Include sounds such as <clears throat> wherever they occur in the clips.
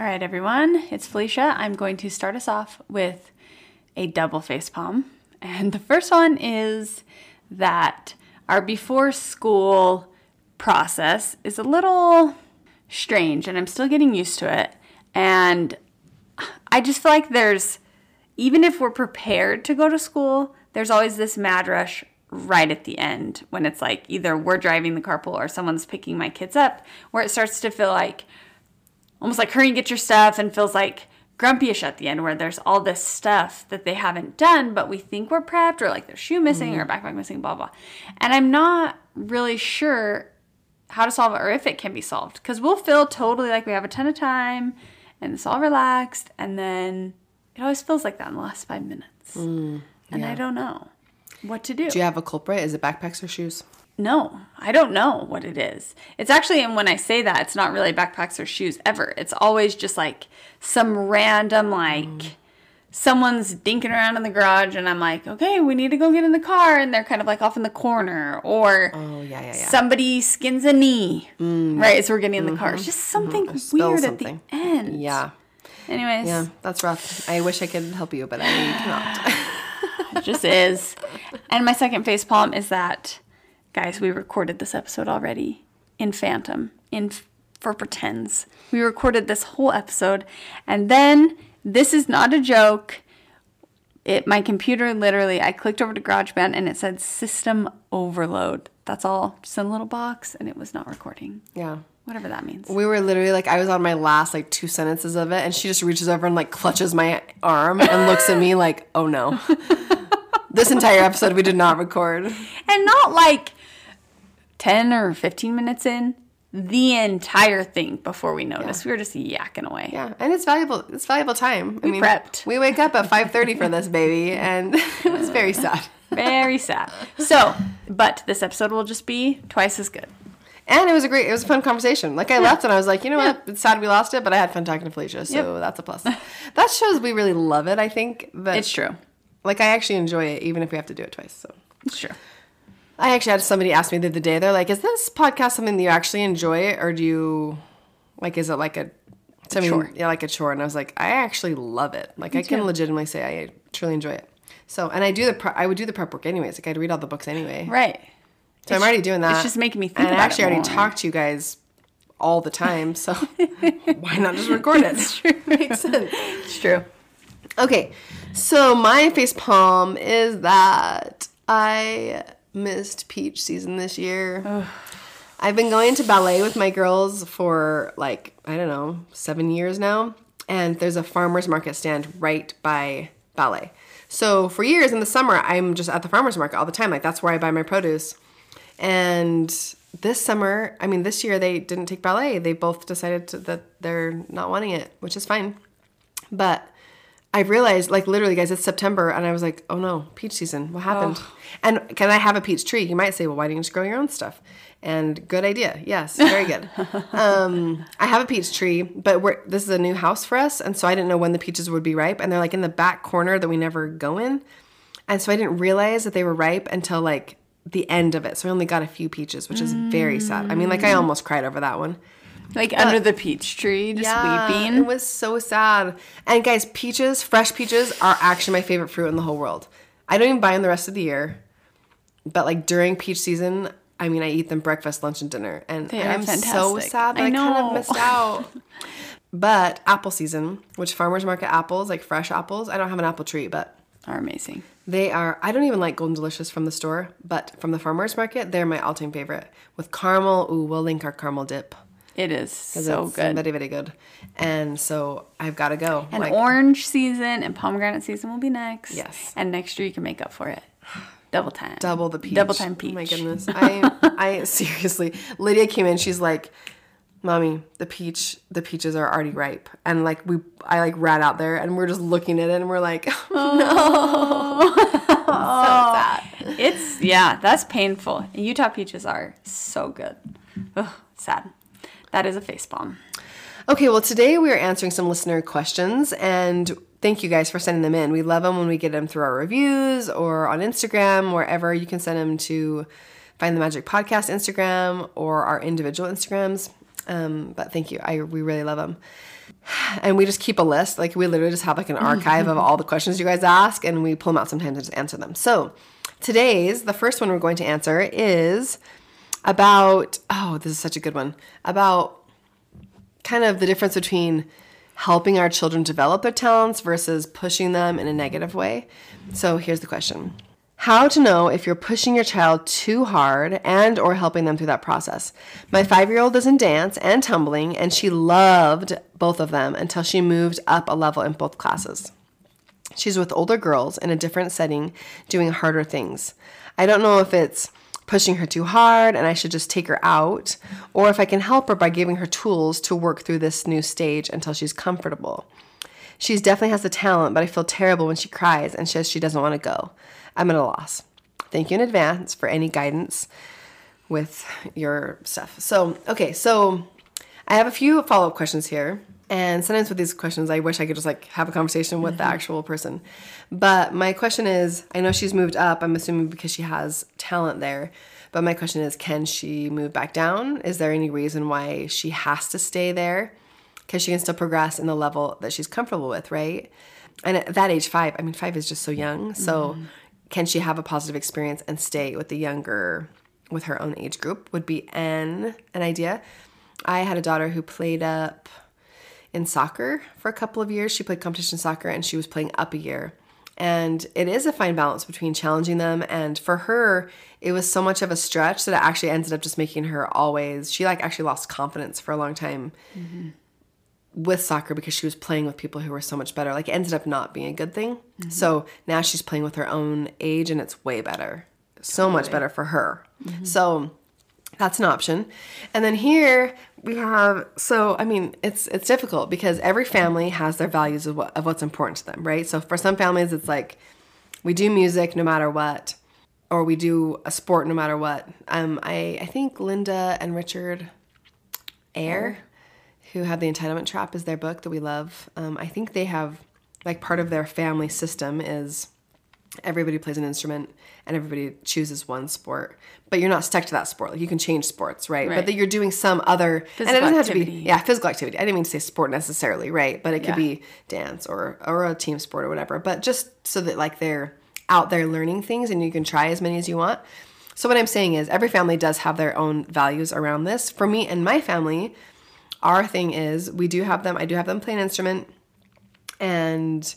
All right, everyone, it's Felicia. I'm going to start us off with a double face palm. And the first one is that our before school process is a little strange and I'm still getting used to it. And I just feel like there's, even if we're prepared to go to school, there's always this mad rush right at the end when it's like either we're driving the carpool or someone's picking my kids up, where it starts to feel like almost like hurry and get your stuff and feels like grumpyish at the end where there's all this stuff that they haven't done but we think we're prepped or like their shoe missing mm. or backpack missing blah blah and i'm not really sure how to solve it or if it can be solved because we'll feel totally like we have a ton of time and it's all relaxed and then it always feels like that in the last five minutes. Mm, yeah. and i don't know what to do. Do you have a culprit? Is it backpacks or shoes no, I don't know what it is. It's actually, and when I say that, it's not really backpacks or shoes ever. It's always just like some random, like, mm. someone's dinking around in the garage, and I'm like, okay, we need to go get in the car, and they're kind of like off in the corner, or oh, yeah, yeah, yeah. somebody skins a knee, mm. right? So we're getting in the mm-hmm. car. It's just something mm-hmm. weird something. at the end. Yeah. Anyways. Yeah, that's rough. I wish I could help you, but I cannot. <laughs> it just is. And my second face palm is that Guys, we recorded this episode already in Phantom, in for pretends. We recorded this whole episode, and then this is not a joke. It my computer literally I clicked over to GarageBand and it said system overload. That's all. Just a little box and it was not recording. Yeah. Whatever that means. We were literally like I was on my last like two sentences of it and she just reaches over and like clutches my arm and looks at me like, "Oh no." <laughs> this entire episode we did not record. And not like 10 or 15 minutes in, the entire thing before we noticed. Yeah. We were just yakking away. Yeah, and it's valuable. It's valuable time. We I mean, prepped. We wake up at five thirty for this baby, and <laughs> it was very <laughs> sad. Very sad. So, but this episode will just be twice as good. And it was a great, it was a fun conversation. Like I yeah. left and I was like, you know yeah. what? It's sad we lost it, but I had fun talking to Felicia, so yep. that's a plus. that shows we really love it. I think that it's true. Like I actually enjoy it, even if we have to do it twice. So it's true. I actually had somebody ask me the other day. They're like, "Is this podcast something that you actually enjoy, or do you like? Is it like a something, chore? Yeah, like a chore?" And I was like, "I actually love it. Like, me I can legitimately say I truly enjoy it." So, and I do the pre- I would do the prep work anyways. Like, I'd read all the books anyway. Right. So it's I'm already doing that. It's just making me think. And I actually already talked to you guys all the time. So <laughs> why not just record it? It's true. <laughs> Makes sense. It's true. Okay, so my face palm is that I missed peach season this year. Ugh. I've been going to ballet with my girls for like, I don't know, seven years now. And there's a farmer's market stand right by ballet. So for years in the summer, I'm just at the farmer's market all the time. Like, that's where I buy my produce. And this summer, I mean, this year they didn't take ballet. They both decided to, that they're not wanting it, which is fine. But I realized, like, literally, guys, it's September, and I was like, oh no, peach season. What happened? Oh. And can I have a peach tree? You might say, well, why don't you just grow your own stuff? And good idea. Yes, very good. <laughs> um, I have a peach tree, but we're, this is a new house for us, and so I didn't know when the peaches would be ripe, and they're like in the back corner that we never go in, and so I didn't realize that they were ripe until like the end of it. So I only got a few peaches, which is very sad. I mean, like I almost cried over that one. Like but, under the peach tree, just yeah, weeping. It was so sad. And guys, peaches, fresh peaches, are actually my favorite fruit in the whole world. I don't even buy them the rest of the year. But like during peach season, I mean, I eat them breakfast, lunch, and dinner. And I'm so sad that I, I kind of missed out. <laughs> but apple season, which farmers market apples, like fresh apples, I don't have an apple tree, but are amazing. They are. I don't even like Golden Delicious from the store, but from the farmers market, they're my all-time favorite. With caramel, ooh, we'll link our caramel dip. It is so good. Very, very good. And so I've got to go. And like, orange season and pomegranate season will be next. Yes. And next year you can make up for it. Double time. Double the peach. Double time peach. Oh my goodness. <laughs> I I seriously Lydia came in, she's like mommy, the peach, the peaches are already ripe. And like we, I like ran out there and we're just looking at it and we're like, <laughs> oh, no. <laughs> so sad. It's yeah, that's painful. Utah peaches are so good. Ugh, sad. That is a face bomb. Okay, well, today we are answering some listener questions, and thank you guys for sending them in. We love them when we get them through our reviews or on Instagram, wherever you can send them to Find the Magic Podcast Instagram or our individual Instagrams. Um, but thank you, I we really love them. And we just keep a list, like we literally just have like an <laughs> archive of all the questions you guys ask, and we pull them out sometimes and just answer them. So today's the first one we're going to answer is about oh, this is such a good one about kind of the difference between helping our children develop their talents versus pushing them in a negative way. So here's the question. How to know if you're pushing your child too hard and or helping them through that process. My 5-year-old is in dance and tumbling and she loved both of them until she moved up a level in both classes. She's with older girls in a different setting doing harder things. I don't know if it's pushing her too hard and I should just take her out, or if I can help her by giving her tools to work through this new stage until she's comfortable. She definitely has the talent, but I feel terrible when she cries and says she doesn't want to go. I'm at a loss. Thank you in advance for any guidance with your stuff. So, okay, so I have a few follow up questions here. And sometimes with these questions, I wish I could just like have a conversation with the mm-hmm. actual person. But my question is I know she's moved up, I'm assuming because she has talent there. But my question is can she move back down? Is there any reason why she has to stay there? Because she can still progress in the level that she's comfortable with, right? And at that age, five, I mean, five is just so young. So mm-hmm. can she have a positive experience and stay with the younger, with her own age group? Would be an an idea. I had a daughter who played up in soccer for a couple of years. She played competition soccer and she was playing up a year. And it is a fine balance between challenging them and for her, it was so much of a stretch that it actually ended up just making her always she like actually lost confidence for a long time mm-hmm. with soccer because she was playing with people who were so much better. Like it ended up not being a good thing. Mm-hmm. So now she's playing with her own age and it's way better. So much better for her. Mm-hmm. So that's an option. And then here we have so I mean it's it's difficult because every family has their values of what of what's important to them, right? So for some families it's like we do music no matter what or we do a sport no matter what. Um I I think Linda and Richard Eyre who have the entitlement trap is their book that we love. Um, I think they have like part of their family system is everybody plays an instrument and everybody chooses one sport, but you're not stuck to that sport. Like you can change sports, right? But that you're doing some other and it Physical doesn't have to activity. be yeah physical activity. I didn't mean to say sport necessarily, right? But it could Yeah. be dance or or a team sport or whatever. But just so that like they're out there learning things and you can try as many as you want. So what I'm saying is every family does have their own values around this. For me and my family, our thing is we do have them i do have them play an instrument and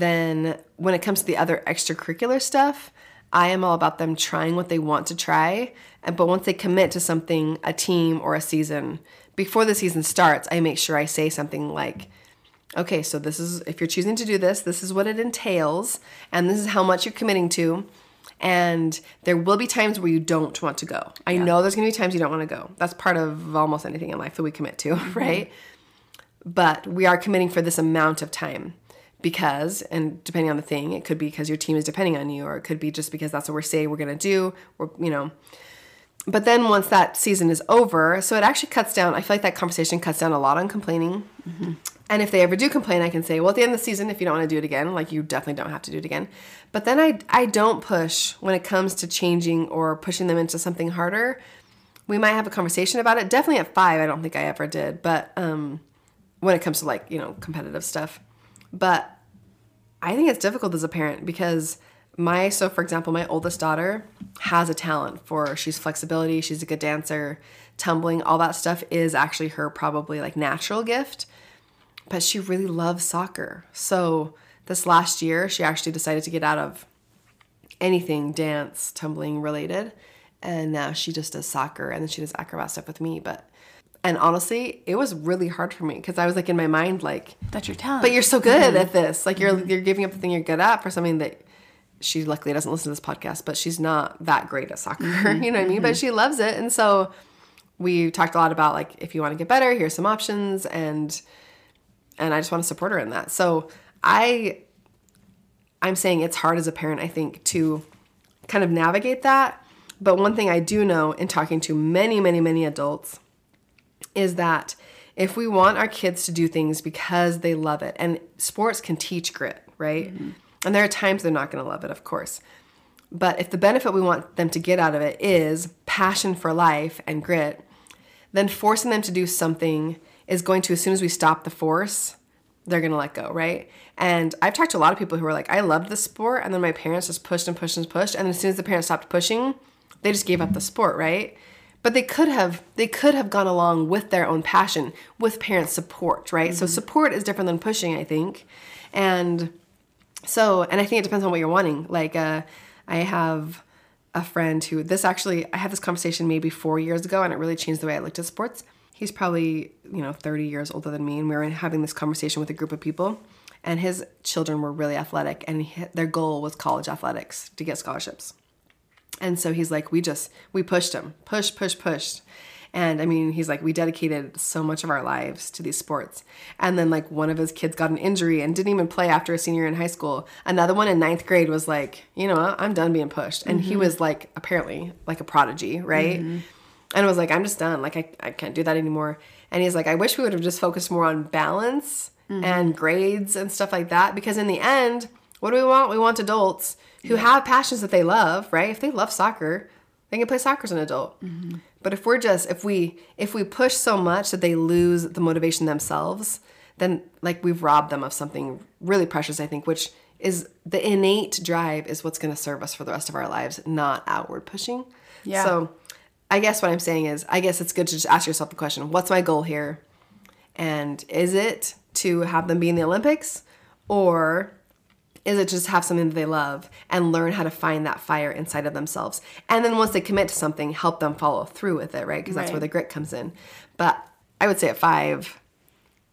then when it comes to the other extracurricular stuff i am all about them trying what they want to try. And but once they commit to something a team or a season before the season starts i make sure i say something like okay so this is if you're choosing to do this this is what it entails and this is how much you're committing to and there will be times where you don't want to go. I know there's going to be times you don't want to go. That's part of almost anything in life that we commit to <laughs> right? But we are committing for this amount of time because and depending on the thing it could be because your team is depending on you or it could be just because that's what we're saying we're to do or you know. But then once that season is over so it actually cuts down i feel like that conversation cuts down a lot on complaining. And if they ever do complain i can say well at the end of the season if you don't want to do it again like you definitely don't have to do it again. But then i i don't push when it comes to changing or pushing them into something harder. We might have a conversation about it definitely at five i don't think i ever did but um when it comes to like you know competitive stuff but i think it's difficult as a parent because my so for example my oldest daughter has a talent for she's flexibility she's a good dancer tumbling all that stuff is actually her probably like natural gift. But she really loves soccer. So this last year she actually decided to get out of anything dance tumbling related. And now she just does soccer and then she does acrobat stuff with me. But and honestly it was really hard for me because i was like in my mind like That's your talent. but you're so good mm-hmm. at this. Like you're mm-hmm. you're giving up the thing you're good at for something that she luckily doesn't listen to this podcast but she's not that great at soccer <laughs> you mm-hmm. know what i mean? But she loves it. And so we talked a lot about like if you want to get better, here's some options and and I just want to support her in that. So I I'm saying it's hard as a parent, I think, to kind of navigate that. But one thing I do know in talking to many, many, many adults is that if we want our kids to do things because they love it, and sports can teach grit, right? Mm-hmm. And there are times they're not going to love it, of course. But if the benefit we want them to get out of it is passion for life and grit, then forcing them to do something is going to, as soon as we stop the force, they're going to let go, right? And I've talked to a lot of people who are like, I loved the sport, and then my parents just pushed and pushed and pushed. And as soon as the parents stopped pushing, they just gave up the sport, right? But they could have they could have gone along with their own passion with parents' support, right? Mm-hmm. So support is different than pushing, I think. And so, and I think it depends on what you're wanting. Like, uh, I have a friend who this actually I had this conversation maybe four years ago, and it really changed the way I looked at sports. He's probably you know 30 years older than me, and we were having this conversation with a group of people, and his children were really athletic, and he, their goal was college athletics to get scholarships. And so he's like, we just we pushed him, push, push, pushed. And I mean, he's like, we dedicated so much of our lives to these sports. And then, like, one of his kids got an injury and didn't even play after a senior in high school. Another one in ninth grade was like, you know, I'm done being pushed. And mm-hmm. he was like, apparently, like a prodigy, right? Mm-hmm. And was like, I'm just done. Like, I, I can't do that anymore. And he's like, I wish we would have just focused more on balance mm-hmm. and grades and stuff like that. Because in the end, what do we want? We want adults who yeah. have passions that they love, right? If they love soccer, they can play soccer as an adult. Mm-hmm. But if we're just if we if we push so much that they lose the motivation themselves, then like we've robbed them of something really precious, I think, which is the innate drive is what's going to serve us for the rest of our lives, not outward pushing. Yeah. So I guess what I'm saying is I guess it's good to just ask yourself the question, what's my goal here? And is it to have them be in the Olympics or is it just have something that they love and learn how to find that fire inside of themselves. And then once they commit to something help them follow through with it right? Because that's right. where the grit comes in. But i would say at five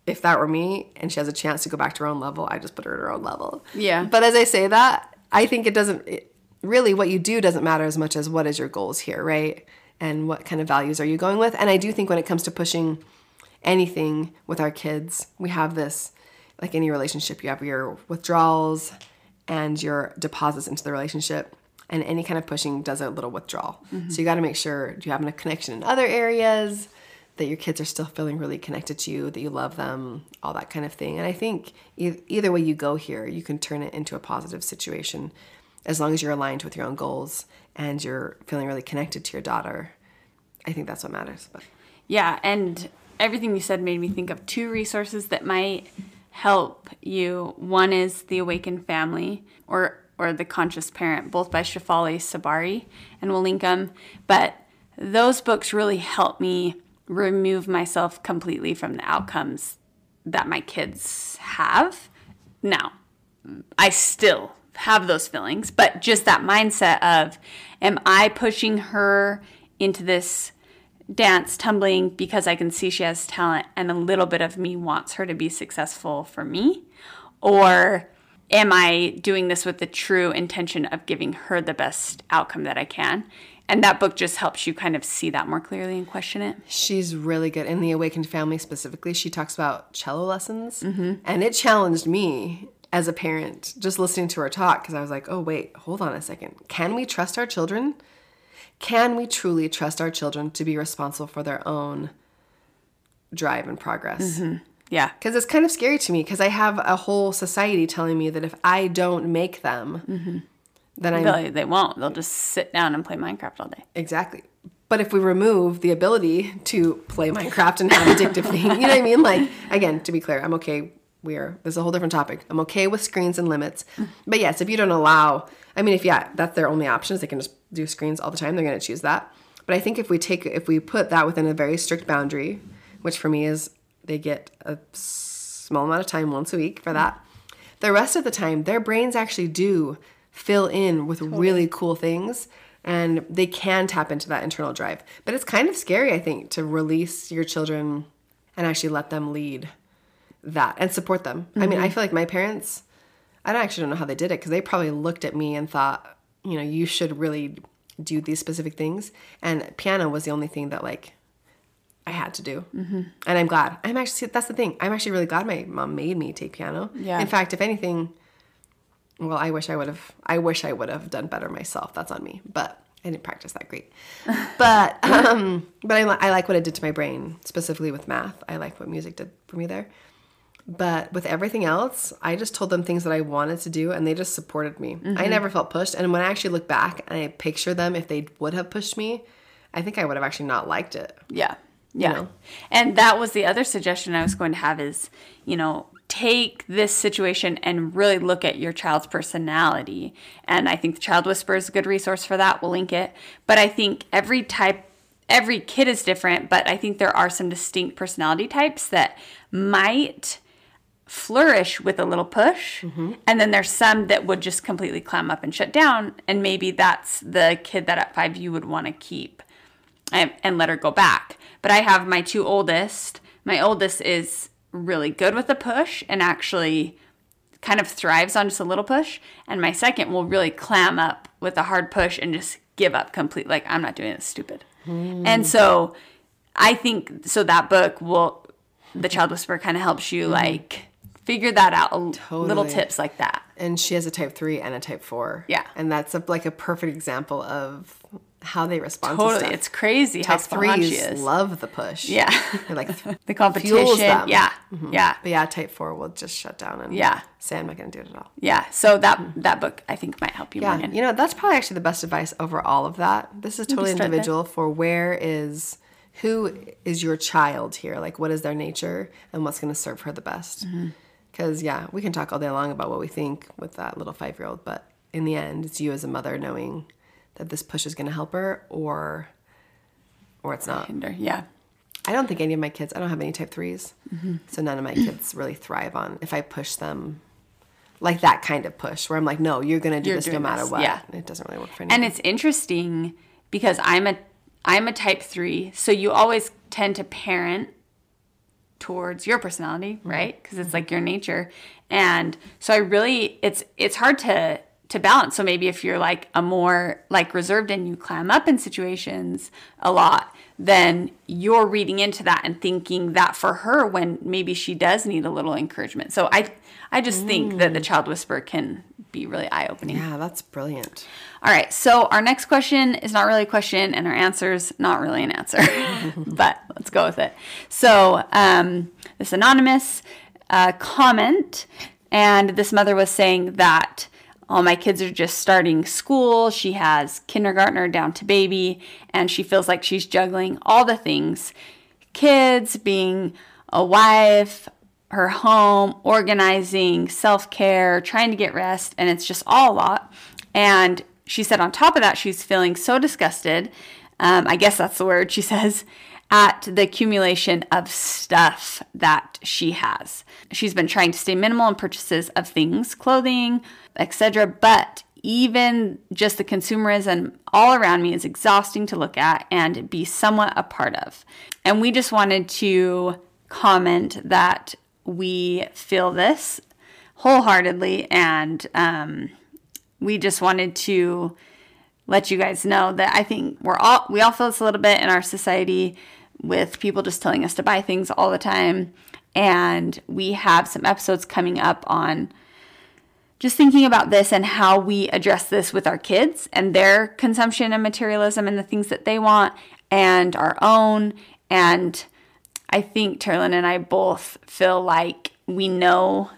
if that were me and she has a chance to go back to her own level i just put her at her own level. Yeah. But as i say that i think it doesn't it, really what you do doesn't matter as much as what is your goals here right? And what kind of values are you going with? And i do think when it comes to pushing anything with our kids we have this like any relationship, you have your withdrawals and your deposits into the relationship. And any kind of pushing does a little withdrawal. Mm-hmm. So you got to make sure you have a connection in other areas, that your kids are still feeling really connected to you, that you love them, all that kind of thing. And I think e- either way you go here, you can turn it into a positive situation as long as you're aligned with your own goals and you're feeling really connected to your daughter. I think that's what matters. But. Yeah, and everything you said made me think of two resources that might help you. One is The Awakened Family or or The Conscious Parent, both by Shefali Tsabary, and we'll link them. But those books really help me remove myself completely from the outcomes that my kids have. Now, I still have those feelings, but just that mindset of, am I pushing her into this dance tumbling because I can see she has talent and a little bit of me wants her to be successful for me? Or am I doing this with the true intention of giving her the best outcome that I can? And that book just helps you kind of see that more clearly and question it. She's really good. In The Awakened Family specifically, she talks about cello lessons. Mm-hmm. And it challenged me as a parent just listening to her talk because I was like, oh, wait, hold on a second. Can we trust our children? Can we truly trust our children to be responsible for their own drive and progress? Mm-hmm. Yeah. Because it's kind of scary to me because I have a whole society telling me that if I don't make them, mm-hmm. then I. Really, they won't. They'll just sit down and play Minecraft all day. Exactly. But if we remove the ability to play Minecraft and have addictive things, <laughs> you know what I mean? Like, again, to be clear, I'm okay. We are, there's a whole different topic. I'm okay with screens and limits. But yes, if you don't allow, I mean, if, yeah, that's their only options, they can just do screens all the time, they're going to choose that. But I think if we take if we put that within a very strict boundary, which for me is they get a small amount of time once a week for that. The rest of the time, their brains actually do fill in with totally. really cool things and they can tap into that internal drive. But it's kind of scary, I think, to release your children and actually let them lead that and support them. Mm-hmm. I mean, I mm-hmm. feel like my parents, I don't actually don't know how they did it because they probably looked at me and thought, you know, you should really do these specific things. And piano was the only thing that like I had to do. Mm-hmm. And I'm glad. I'm actually, that's the thing. I'm actually really glad my mom made me take piano. Yeah. In fact, if anything, well, I wish I would have, I wish I would have done better myself. That's on me. But I didn't practice that great. <laughs> But, um, but I, I like what it did to my brain, specifically with math. I like what music did for me there. But with everything else, I just told them things that I wanted to do and they just supported me. I mm-hmm. never felt pushed. And when I actually look back and I picture them, if they would have pushed me, I think I would have actually not liked it. Yeah. Yeah. know? And that was the other suggestion I was going to have is, you know, take this situation and really look at your child's personality. And I think the Child Whisperer is a good resource for that. We'll link it. But I think every type, every kid is different, but I think there are some distinct personality types that might flourish with a little push. Mm-hmm. And then there's some that would just completely clam up and shut down. And maybe that's the kid that at five you would want to keep and, and let her go back. But I have my two oldest. My oldest is really good with a push and actually kind of thrives on just a little push. And my second will really clam up with a hard push and just give up completely. Like, I'm not doing this stupid. Hmm. And so I think, so that book will, The Child Whisperer kind of helps you mm-hmm. like figure that out. l- Little tips like that. And she has a type three and a type four. Yeah. And that's a, like a perfect example of how they respond to Totally. stuff. It's crazy how type she threes is. love the push. Yeah. They're like, <laughs> the competition. fuels them. Yeah. Yeah. but yeah, type four will just shut down and Yeah. say, I'm not going to do it at all. Yeah. So that that book I think might help you Yeah, Morgan. you know, that's probably actually the best advice over all of that. This is totally individual for where is who is your child here? Like what is their nature and what's going to serve her the best? Mm-hmm. Cuz yeah, we can talk all day long about what we think with that little 5-year-old, but in the end, it's you as a mother knowing that this push is going to help her or or it's not. Hinder. Yeah. I don't think any of my kids, I don't have any type 3s. Mm-hmm. So none of my kids really thrive on if I push them like that kind of push where I'm like, no, you're going to do You're this no matter this, what. yeah. It doesn't really work for anyone. And it's interesting because I'm a I'm a type 3, so you always tend to parent towards your personality, Mm-hmm. right? Because it's like your nature. And so I really it's it's hard to to balance. So maybe if you're like a more like reserved and you clam up in situations a lot, then you're reading into that and thinking that for her when maybe she does need a little encouragement. So I I just think that the child whisperer can be really eye opening. Yeah, that's brilliant. All right, so our next question is not really a question, and our answer's not really an answer, <laughs> but let's go with it. So, um, this anonymous uh, comment, and this mother was saying that all my kids are just starting school. She has kindergartner down to baby, and she feels like she's juggling all the things kids, being a wife, her home, organizing, self care, trying to get rest, and it's just all a lot. And she said, on top of that, she's feeling so disgusted. Um, I guess that's the word she <laughs> says at the accumulation of stuff that she has. She's been trying to stay minimal in purchases of things, clothing, etc. But even just the consumerism all around me is exhausting to look at and be somewhat a part of. And we just wanted to comment that we feel this wholeheartedly and um, we just wanted to let you guys know that I think we're all we all feel this a little bit in our society with people just telling us to buy things all the time. And we have some episodes coming up on just thinking about this and how we address this with our kids and their consumption and materialism and the things that they want and our own. And I think Terilyn and I both feel like we know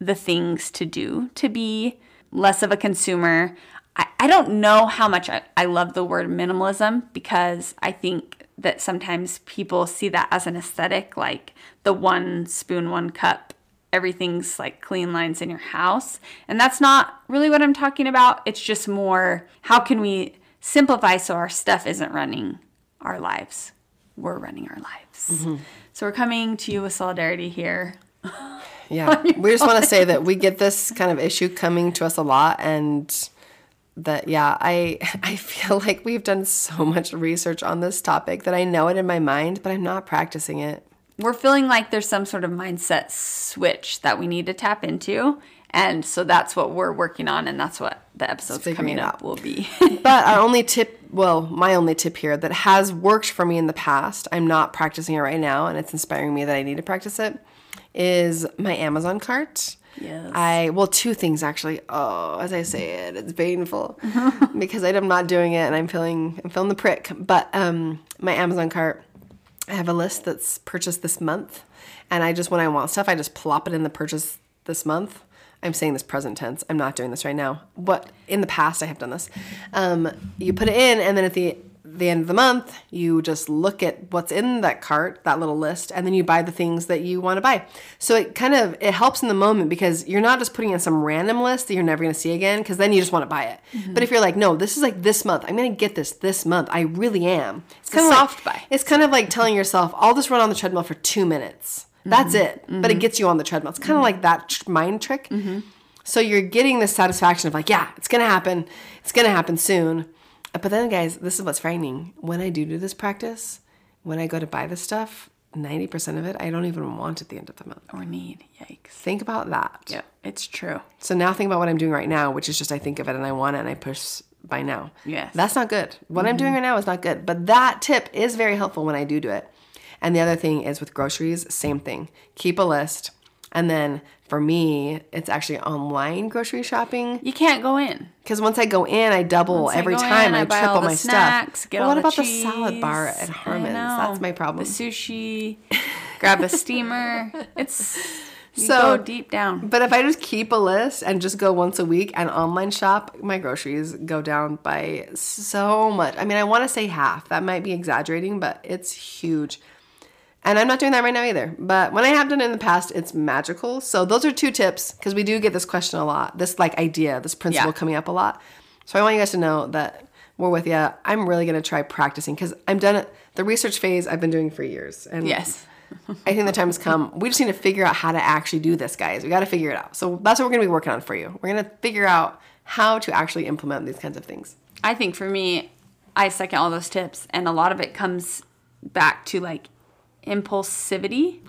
the things to do to be less of a consumer. I, I don't know how much I, I love the word minimalism because I think that sometimes people see that as an aesthetic, like the one spoon, one cup, everything's like clean lines in your house. And that's not really what I'm talking about. It's just more how can we simplify so our stuff isn't running our lives? We're running our lives. So we're coming to you with solidarity here. Yeah. <laughs> we just want to say that we get <laughs> this kind of issue coming to us a lot and that yeah, I <laughs> I feel like we've done so much research on this topic that I know it in my mind, but I'm not practicing it. we're feeling like there's some sort of mindset switch that we need to tap into. And so that's what we're working on, and that's what the episodes coming up will be. But our only tip well, my only tip here that has worked for me in the past, I'm not practicing it right now, and it's inspiring me that I need to practice it, is my Amazon cart. Yes. I well, two things actually. Oh, as I say it, it's painful <laughs> because I'm not doing it, and I'm feeling I'm feeling the prick. But um, my Amazon cart, I have a list that's purchased this month, and I just when I want stuff, I just plop it in the purchase this month. I'm saying this present tense. I'm not doing this right now. But in the past, I have done this. Um, you put it in, and then at the the end of the month, you just look at what's in that cart, that little list, and then you buy the things that you want to buy. So it kind of it helps in the moment because you're not just putting in some random list that you're never going to see again because then you just want to buy it. But if you're like, no, this is like this month, I'm going to get this this month. I really am. It's a soft buy. It's kind of like telling yourself, I'll just run on the treadmill for two minutes. That's mm-hmm. it. But it mm-hmm. gets you on the treadmill. It's kind of like that tr- mind trick. Mm-hmm. So you're getting the satisfaction of like, yeah, it's gonna happen. It's gonna happen soon. Uh, but then, guys, this is what's frightening. When I do do this practice, when I go to buy this stuff, ninety percent of it I don't even want at the end of the month. or need. Yikes. Think about that. Yeah, it's true. So now think about what I'm doing right now, which is just I think of it and I want it and I push buy now. Yes. That's not good. What I'm doing right now is not good. But that tip is very helpful when I do do it. And the other thing is with groceries, same thing. Keep a list. And then for me, it's actually online grocery shopping. You can't go in. Because once I go in, I double Once every go time. in, I, buy triple my snacks, stuff. Get But what the about the salad bar at Harmon's? That's my problem. The sushi. <laughs> grab a steamer. It's you So- deep down. But if I just keep a list and just go once a week and online shop, my groceries go down by so much. I mean, I want to say half. That might be exaggerating, but it's huge. And I'm not doing that right now either. But when I have done it in the past, it's magical. So those are two tips because we do get this question a lot. This like idea, this principle Yeah. coming up a lot. So I want you guys to know that we're with you. I'm really going to try practicing because I'm done it. The research phase I've been doing for years. And Yes. I think the time has come. We just need to figure out how to actually do this, guys. We got to figure it out. So that's what we're going to be working on for you. We're going to figure out how to actually implement these kinds of things. I think for me, I second all those tips, and a lot of it comes back to like impulsivity.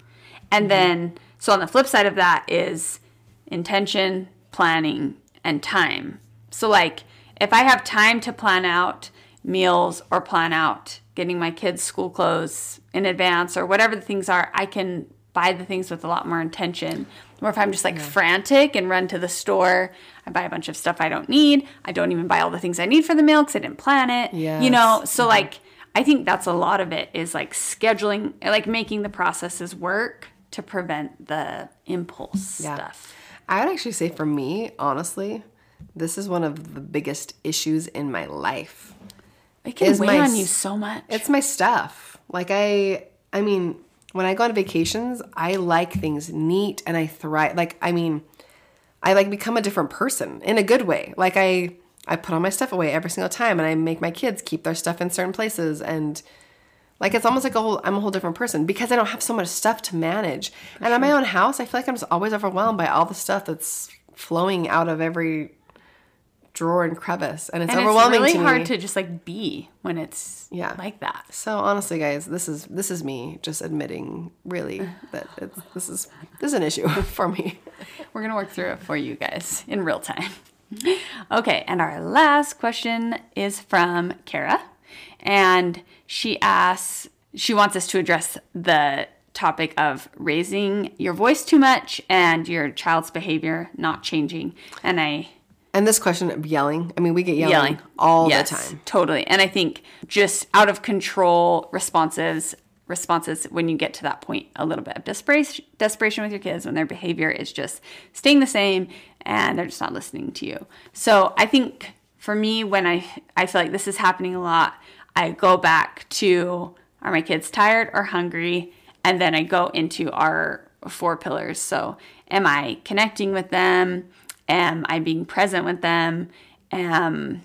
And then, so on the flip side of that is intention, planning, and time. So, like, if I have time to plan out meals or plan out getting my kids' school clothes in advance or whatever the things are, I can buy the things with a lot more intention. Or if I'm just like frantic and run to the store, I buy a bunch of stuff I don't need. I don't even buy all the things I need for the meal because I didn't plan it. You know, Yes. so mm-hmm. like I think that's a lot of it is like scheduling, like making the processes work to prevent the impulse Yeah. stuff. I would actually say for me, honestly, this is one of the biggest issues in my life. It can Is weigh my on you so much. It's my stuff. Like I I mean, when I go on vacations, I like things neat and I thrive like I mean, I like become a different person in a good way. Like I I put all my stuff away every single time and I make my kids keep their stuff in certain places and like it's almost like a whole I'm a whole different person because I don't have so much stuff to manage. and in my own house, I feel like I'm just always overwhelmed by all the stuff that's flowing out of every drawer and crevice and it's and it's really to hard me. to just like be when it's Yeah. like that. So honestly, guys, this is this is me just admitting really <laughs> that it's, this is this is an issue <laughs> for me. We're going to work through it for you guys in real time. Okay, and our last question is from Kara. And she asks, she wants us to address the topic of raising your voice too much and your child's behavior not changing. And I And this question of yelling, I mean, we get yelling, yelling all Yes, the time. Totally. And I think just out of control responses responses when you get to that point a little bit of desperation desperation with your kids when their behavior is just staying the same and they're just not listening to you. So I think for me when I I feel like this is happening a lot, I go back to are my kids tired or hungry? And then I go into our four pillars. So am I connecting with them? Am I being present with them? Am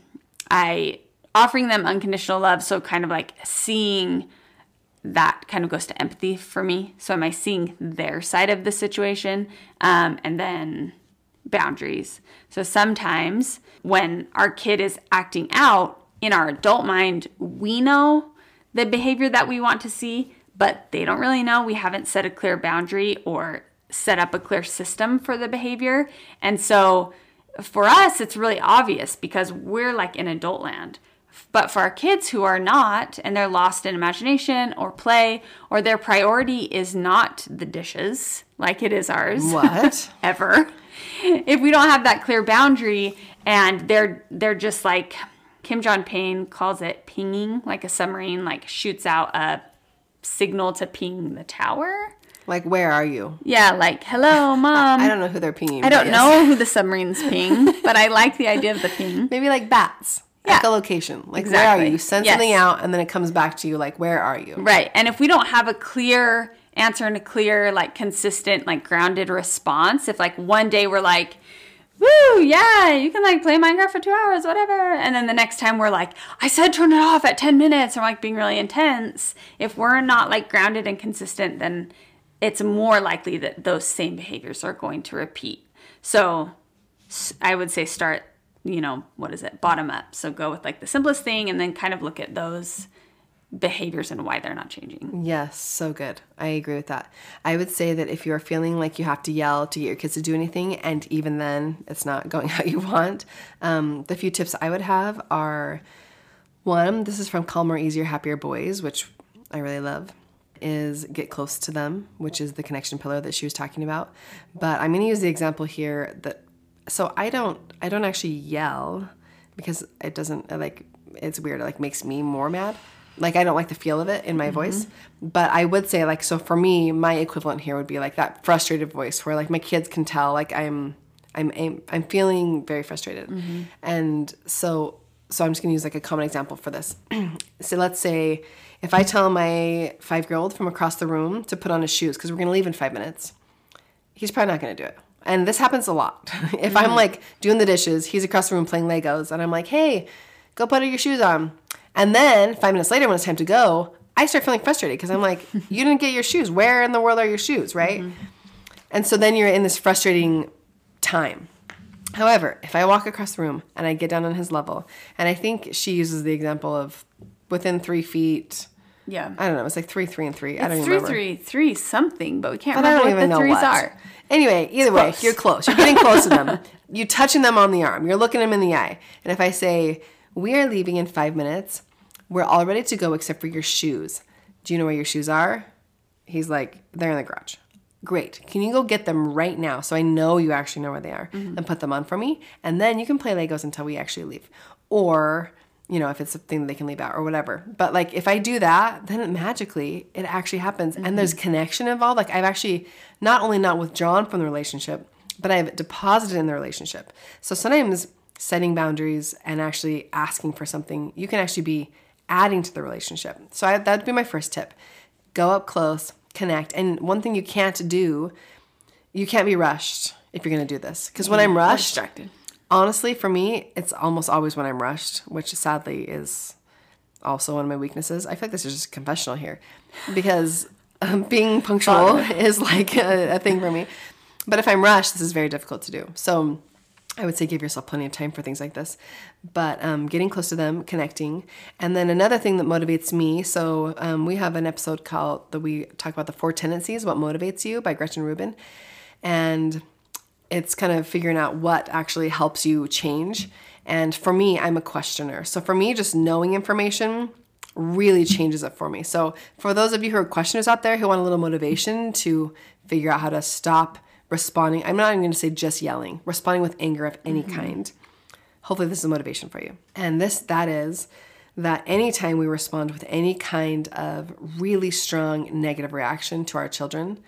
I offering them unconditional love? So kind of like seeing that kind of goes to empathy for me. So am I seeing their side of the situation? Um, and then boundaries. So sometimes when our kid is acting out in our adult mind, we know the behavior that we want to see, but they don't really know. We haven't set a clear boundary or set up a clear system for the behavior. And so for us, it's really obvious because we're like in adult land. But for our kids who are not, and they're lost in imagination or play, or their priority is not the dishes like it is ours. What? <laughs> ever. <laughs> If we don't have that clear boundary and they're they're just like Kim John Payne calls it pinging, like a submarine like shoots out a signal to ping the tower. like, where are you? Yeah, like hello, <laughs> mom. I don't know who they're pinging. I don't yes. know who the submarines ping, <laughs> but I like the idea of the ping. Maybe like bats. Yeah. Echolocation. Like, where are you? You send Yes. something out, and then it comes back to you. Like, where are you? Right. And if we don't have a clear answer and a clear, like consistent, like grounded response, if like one day we're like, woo, yeah, you can like play Minecraft for two hours, whatever. And then the next time we're like, I said turn it off at 10 minutes, or like being really intense. If we're not like grounded and consistent, then it's more likely that those same behaviors are going to repeat. So I would say start, you know, what is it, bottom up. So go with like the simplest thing and then kind of look at those behaviors and why they're not changing. Yes, so good. I agree with that. I would say that if you're feeling like you have to yell to get your kids to do anything, and even then it's not <laughs> going how you want, um, the few tips I would have are one, this is from Calmer, Easier, Happier Boys, which I really love, is get close to them, which is the connection pillar that she was talking about. But I'm going to use the example here that so I don't I don't actually yell because it doesn't like it's weird. It like makes me more mad. Like I don't like the feel of it in my mm-hmm. voice. But I would say like so for me, my equivalent here would be like that frustrated voice where like my kids can tell like I'm I'm I'm, I'm feeling very frustrated. Mm-hmm. And so so I'm just gonna use like a common example for this. <clears throat> so let's say if I tell my five year old from across the room to put on his shoes because we're gonna leave in five minutes, he's probably not going to do it. And this happens a lot. <laughs> if I'm mm-hmm. like doing the dishes, he's across the room playing Legos, and I'm like, hey, go put your shoes on. And then five minutes later, when it's time to go, I start feeling frustrated because I'm like, <laughs> you didn't get your shoes. Where in the world are your shoes, right? Mm-hmm. And so then you're in this frustrating time. However, if I walk across the room and I get down on his level, and I think she uses the example of within three feet. Yeah. I don't know. It's like three, three, and three. I don't It's even three, remember. three, three something, but we can't But I remember don't what even the know threes what. are. Anyway, either way, you're close. You're getting close to them. <laughs> You're touching them on the arm. You're looking them in the eye. And if I say, "We are leaving in five minutes," we're all ready to go except for your shoes. Do you know where your shoes are? He's like, "They're in the garage." Great. Can you go get them right now so I know you actually know where they are mm-hmm. and put them on for me? And then you can play Legos until we actually leave. Or, you know, if it's something that they can leave out or whatever. But like if I do that, then it magically it actually happens. And there's mm-hmm. connection involved. Like I've actually not only not withdrawn from the relationship, but I've deposited in the relationship. So sometimes setting boundaries and actually asking for something, you can actually be adding to the relationship. So I, that'd be my first tip. Go up close, connect. And one thing you can't do, you can't be rushed if you're going to do this. Because when I'm rushed, distracted. honestly, for me, it's almost always when I'm rushed, which sadly is also one of my weaknesses. I feel like this is just confessional here because um, being punctual <laughs> is like a, a thing for me. But if I'm rushed, this is very difficult to do. So I would say give yourself plenty of time for things like this. But um, getting close to them, connecting. And then another thing that motivates me so um, we have an episode called that we talk about the four tendencies, what motivates you by Gretchen Rubin. And it's kind of figuring out what actually helps you change. And for me, I'm a questioner. So for me, just knowing information really changes it for me. So for those of you who are questioners out there who want a little motivation to figure out how to stop responding, I'm not even going to say just yelling, responding with anger of any mm-hmm. kind. Hopefully this is motivation for you. And this that is that anytime we respond with any kind of really strong negative reaction to our children,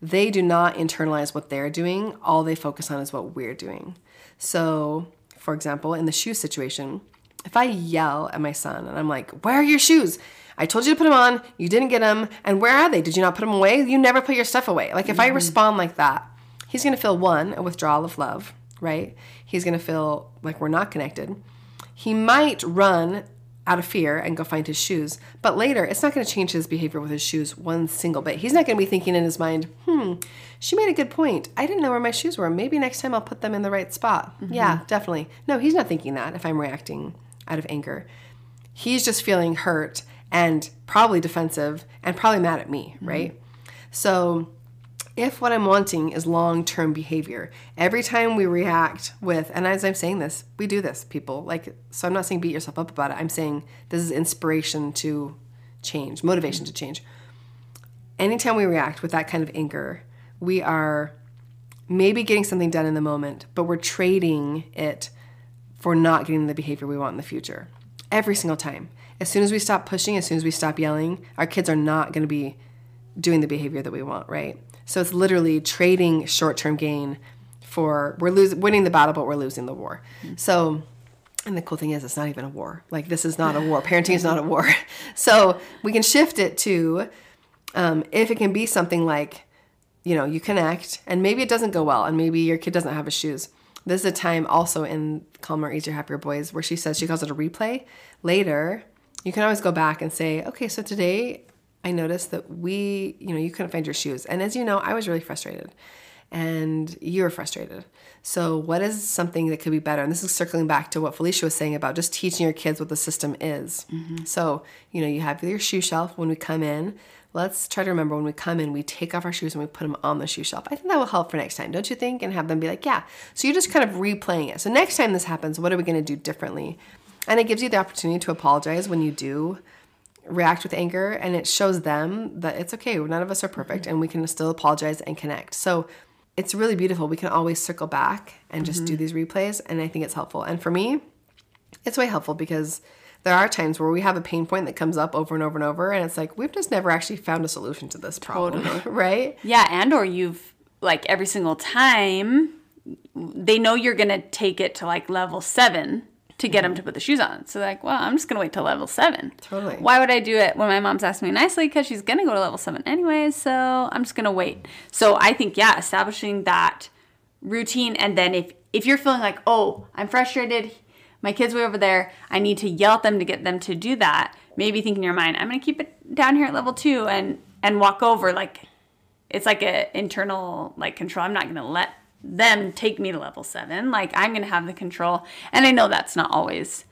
they do not internalize what they're doing. All they focus on is what we're doing. So, for example, in the shoe situation, if I yell at my son and I'm like, Where are your shoes? I told you to put them on, you didn't get them, and where are they? Did you not put them away? You never put your stuff away. Like, if I mm-hmm. respond like that, he's gonna feel one, a withdrawal of love, right? He's gonna feel like we're not connected. He might run out of fear and go find his shoes. But later, it's not going to change his behavior with his shoes one single bit. He's not going to be thinking in his mind, hmm, she made a good point. I didn't know where my shoes were. Maybe next time I'll put them in the right spot. Yeah, definitely. No, he's not thinking that if I'm reacting out of anger. He's just feeling hurt and probably defensive and probably mad at me, right? So if what I'm wanting is long term behavior, every time we react with, and as I'm saying this, we do this, people. Like, so I'm not saying beat yourself up about it. I'm saying this is inspiration to change, motivation to change. Anytime we react with that kind of anger, we are maybe getting something done in the moment, but we're trading it for not getting the behavior we want in the future. Every single time. As soon as we stop pushing, as soon as we stop yelling, our kids are not going to be doing the behavior that we want, right? So it's literally trading short-term gain for we're losing winning the battle but we're losing the war. So and the cool thing is it's not even a war. Like this is not a war. Parenting is not a war. <laughs> So we can shift it to um, if it can be something like, you know, you connect and maybe it doesn't go well and maybe your kid doesn't have his shoes. This is a time also in Calmer, Easier, Happier Boys where she says she calls it a replay. Later, you can always go back and say, okay, so today I noticed that we, you know, you couldn't find your shoes. And as you know, I was really frustrated and you were frustrated. So, what is something that could be better? And this is circling back to what Felicia was saying about just teaching your kids what the system is. Mm-hmm. So, you know, you have your shoe shelf when we come in. Let's try to remember when we come in, we take off our shoes and we put them on the shoe shelf. I think that will help for next time, don't you think? And have them be like, yeah. So, you're just kind of replaying it. So, next time this happens, what are we going to do differently? And it gives you the opportunity to apologize when you do react with anger and it shows them that it's okay. None of us are perfect and we can still apologize and connect. So it's really beautiful. We can always circle back and just mm-hmm. do these replays and i think it's helpful. And for me it's way helpful because there are times where we have a pain point that comes up over and over and over and it's like we've just never actually found a solution to this problem totally. <laughs> right? Yeah and or you've like every single time they know you're gonna take it to like level seven to get him mm-hmm. to put the shoes on. So like, well, I'm just gonna wait till level seven. Totally. Why would I do it when my mom's asking me nicely? Because she's gonna go to level seven anyways. So I'm just gonna wait. So I think yeah, establishing that routine, and then if if you're feeling like, oh, I'm frustrated, my kid's way over there, I need to yell at them to get them to do that. Maybe think in your mind, I'm gonna keep it down here at level two and and walk over like it's like a internal like control. I'm not gonna let them take me to level seven. Like I'm going to have the control. And I know that's not always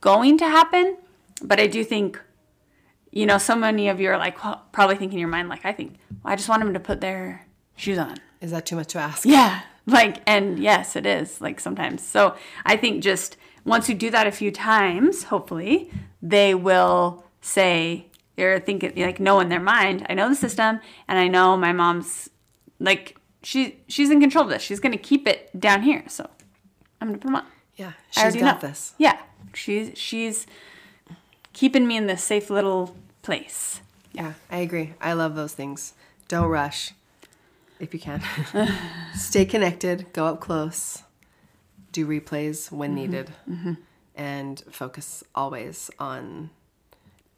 going to happen, but I do think, you know, so many of you are like well, probably thinking in your mind, like, I think, well, I just want them to put their shoes on. Is that too much to ask? Yeah. Like, and yes, it is, like sometimes. So I think just once you do that a few times, hopefully, they will say, they're thinking, like, know in their mind, I know the system and I know my mom's like she she's in control of this. She's gonna keep it down here. So I'm gonna put them on. Yeah, she's got know. this. Yeah, she's she's keeping me in this safe little place. Yeah, I agree. I love those things. Don't rush, if you can. <laughs> Stay connected. Go up close. Do replays when mm-hmm. needed, mm-hmm. and focus always on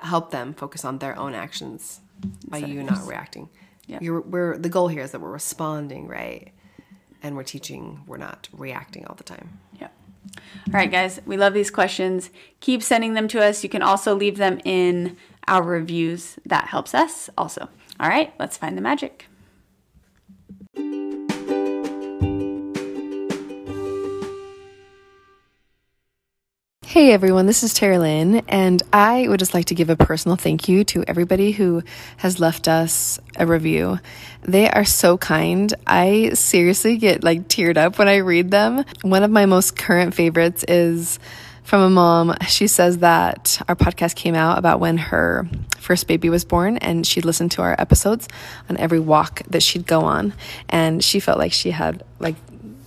help them focus on their own actions by you not reacting. Yeah. You're, we're the goal here is that we're responding right, and we're teaching. We're not reacting all the time. Yeah. All right, guys. We love these questions. Keep sending them to us. You can also leave them in our reviews. That helps us also. All right. Let's find the magic. Hey everyone, this is Terilyn, and I would just like to give a personal thank you to everybody who has left us a review. They are so kind. I seriously get like teared up when I read them. One of my most current favorites is from a mom. She says that our podcast came out about when her first baby was born and she'd listen to our episodes on every walk that she'd go on and she felt like she had like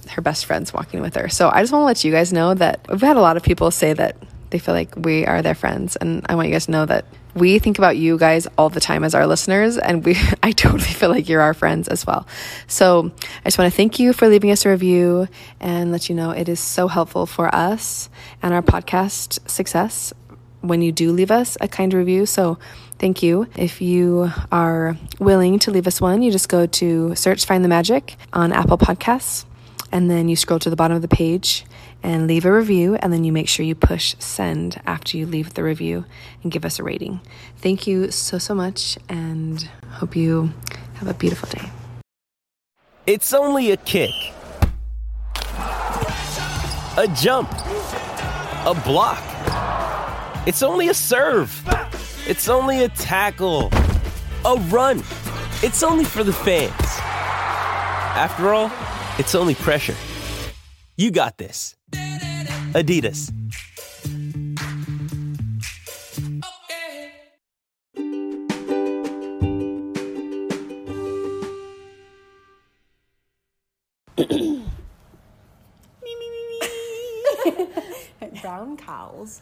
her best friends walking with her. So I just want to let you guys know that we've had a lot of people say that they feel like we are their friends. And I want you guys to know that we think about you guys all the time as our listeners and we <laughs> I totally feel like you're our friends as well. So I just want to thank you for leaving us a review and let you know it is so helpful for us and our podcast success when you do leave us a kind review. So thank you. If you are willing to leave us one, you just go to search Find the Magic on Apple Podcasts and then you scroll to the bottom of the page and leave a review, and then you make sure you push send after you leave the review and give us a rating. Thank you so, so much, and hope you have a beautiful day. It's only a kick, a jump, a block. It's only a serve. It's only a tackle, a run. It's only for the fans. After all, it's only pressure. You got this. Adidas. <laughs> Brown cows.